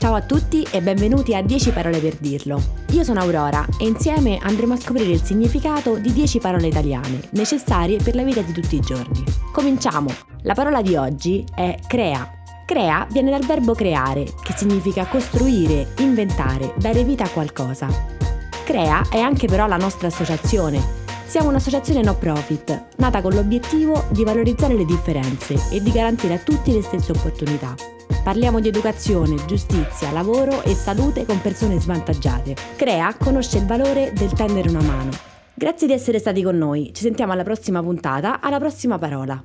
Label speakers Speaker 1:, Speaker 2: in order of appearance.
Speaker 1: Ciao a tutti e benvenuti a 10 parole per dirlo. Io sono Aurora e insieme andremo a scoprire il significato di 10 parole italiane necessarie per la vita di tutti i giorni. Cominciamo! La parola di oggi è crea. Crea viene dal verbo creare, che significa costruire, inventare, dare vita a qualcosa. Crea è anche però la nostra associazione, siamo un'associazione no profit, nata con l'obiettivo di valorizzare le differenze e di garantire a tutti le stesse opportunità. Parliamo di educazione, giustizia, lavoro e salute con persone svantaggiate. Crea conosce il valore del tendere una mano. Grazie di essere stati con noi, ci sentiamo alla prossima puntata, alla prossima parola.